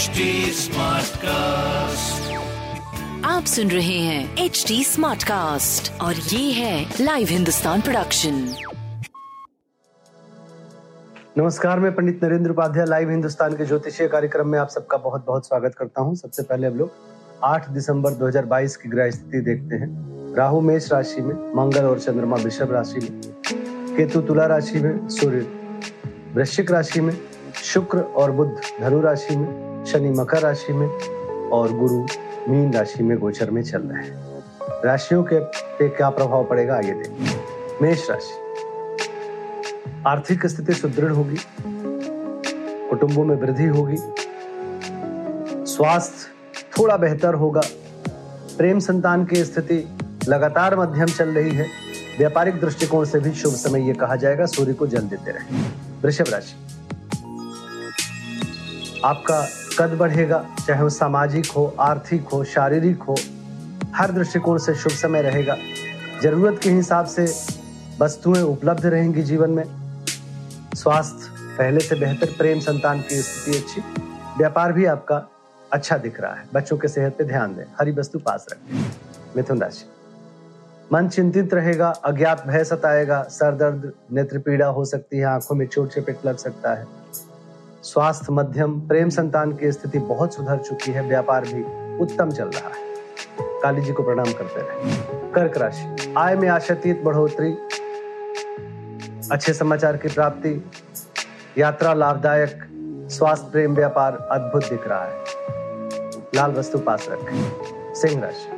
HD Smartcast. आप सुन रहे हैं एच डी स्मार्ट कास्ट और ये है लाइव हिंदुस्तान प्रोडक्शन नमस्कार मैं पंडित नरेंद्र उपाध्याय लाइव हिंदुस्तान के ज्योतिषीय कार्यक्रम में आप सबका बहुत बहुत स्वागत करता हूँ। सबसे पहले हम लोग 8 दिसंबर 2022 की ग्रह स्थिति देखते हैं। राहु मेष राशि में मंगल और चंद्रमा वृषभ राशि में केतु तुला राशि में सूर्य। वृश्चिक राशि में शुक्र और बुद्ध धनु राशि में शनि मकर राशि में और गुरु मीन राशि में गोचर में चल रहे हैं। राशियों के पे क्या प्रभाव पड़ेगा आगे देखें। मेष राशि। आर्थिक स्थिति सुदृढ़ होगी। कुटुंबों में वृद्धि होगी। स्वास्थ्य थोड़ा बेहतर होगा। प्रेम संतान की स्थिति लगातार मध्यम चल रही है। व्यापारिक दृष्टिकोण से भी शुभ समय यह कहा जाएगा। सूर्य को जल देते रहे। वृषभ राशि। आपका कद बढ़ेगा, चाहे वो सामाजिक हो, आर्थिक हो, शारीरिक हो, हर दृष्टिकोण से शुभ समय रहेगा। ज़रूरत के हिसाब से वस्तुएँ उपलब्ध रहेंगी जीवन में। स्वास्थ्य पहले से बेहतर, प्रेम संतान की स्थिति अच्छी। व्यापार भी आपका अच्छा दिख रहा है। बच्चों के सेहत पे ध्यान दें। हरी वस्तु पास रखें। मिथुन राशि। मन चिंतित रहेगा, अज्ञात भय सताएगा सर दर्द नेत्र पीड़ा हो सकती है, आँखों में चोट चपेट लग सकता है। स्वास्थ्य मध्यम, प्रेम संतान की स्थिति बहुत सुधर चुकी है, व्यापार भी उत्तम चल रहा है। काली जी को प्रणाम करते रहे। कर्क राशि, आय में आशातीत बढ़ोतरी, अच्छे समाचार की प्राप्ति, यात्रा लाभदायक, स्वास्थ्य, प्रेम, व्यापार अद्भुत दिख रहा है। लाल वस्तु पास रखें। सिंह राशि,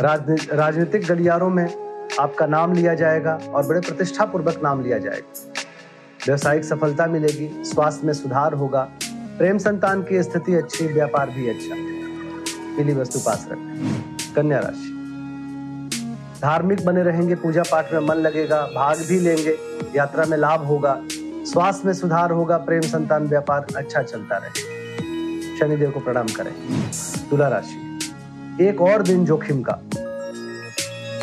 राजनी- राजनीतिक गलियारों में आपका नाम लिया जाएगा और बड़े प्रतिष्ठा पूर्वक नाम लिया जाएगा। व्यवसायिक सफलता मिलेगी, स्वास्थ्य में सुधार होगा, प्रेम संतान की स्थिति अच्छी, व्यापार भी अच्छा। पीली वस्तु पास रखें। कन्या राशि। धार्मिक बने रहेंगे पूजा पाठ में मन लगेगा, भाग भी लेंगे, यात्रा में लाभ होगा, स्वास्थ्य में सुधार होगा, प्रेम संतान, व्यापार अच्छा चलता रहे। शनिदेव को प्रणाम करें। तुला राशि। एक और दिन जोखिम का।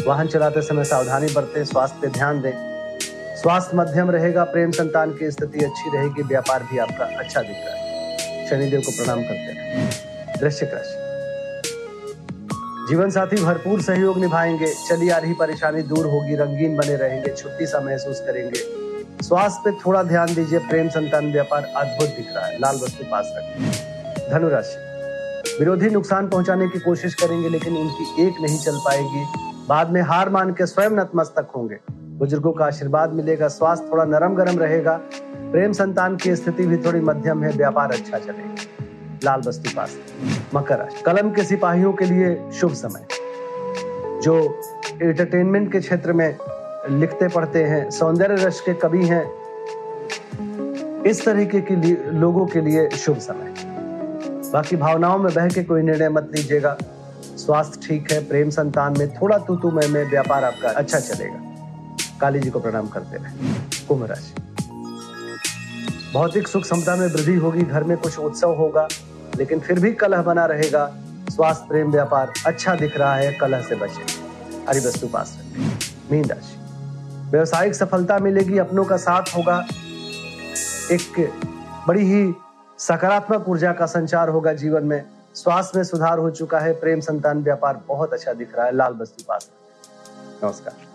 वाहन चलाते समय सावधानी बरतें, स्वास्थ्य पे ध्यान दें। स्वास्थ्य मध्यम रहेगा, प्रेम संतान की स्थिति अच्छी रहेगी, व्यापार भी आपका अच्छा दिख रहा है। शनिदेव को प्रणाम करते हैं। वृश्चिक राशि जीवन साथी, भरपूर सहयोग निभाएँगे। चली आ रही परेशानी दूर होगी, रंगीन बने रहेंगे, छुट्टी सा महसूस करेंगे। स्वास्थ्य पे थोड़ा ध्यान दीजिए, प्रेम संतान, व्यापार अद्भुत दिख रहा है। लाल वस्तु पास रखें। धनु राशि विरोधी नुकसान पहुँचाने की कोशिश करेंगे, लेकिन उनकी एक नहीं चल पाएगी। बाद में हार मान के स्वयं नतमस्तक होंगे। बुज़ुर्गों का आशीर्वाद मिलेगा, स्वास्थ्य थोड़ा नरम गरम रहेगा, प्रेम संतान की स्थिति भी थोड़ी मध्यम है, व्यापार अच्छा चलेगा। लाल वस्तु पास। मकर राशि। कलम के सिपाहियों के लिए शुभ समय। जो एंटरटेनमेंट के क्षेत्र में लिखते पढ़ते हैं, सौंदर्य रस के कवि हैं, इस तरीके के लिए, लोगों के लिए शुभ समय। बाकी भावनाओं में बह के कोई निर्णय मत लीजिएगा। स्वास्थ्य ठीक है, प्रेम संतान में थोड़ा तूतू में व्यापार आपका अच्छा चलेगा। काली जी को प्रणाम करते रहे कुंभ राशि। भौतिक सुख समता में वृद्धि होगी, घर में कुछ उत्सव होगा, लेकिन फिर भी कलह बना रहेगा। स्वास्थ्य, प्रेम, व्यापार अच्छा दिख रहा है, कलह से बचे। हरी वस्तु पास मीन राशि। व्यवसायिक सफलता मिलेगी, अपनों का साथ होगा। एक बड़ी ही सकारात्मक ऊर्जा का संचार होगा जीवन में। स्वास्थ्य में सुधार हो चुका है, प्रेम, संतान, व्यापार बहुत अच्छा दिख रहा है, लाल वस्तु पास नमस्कार।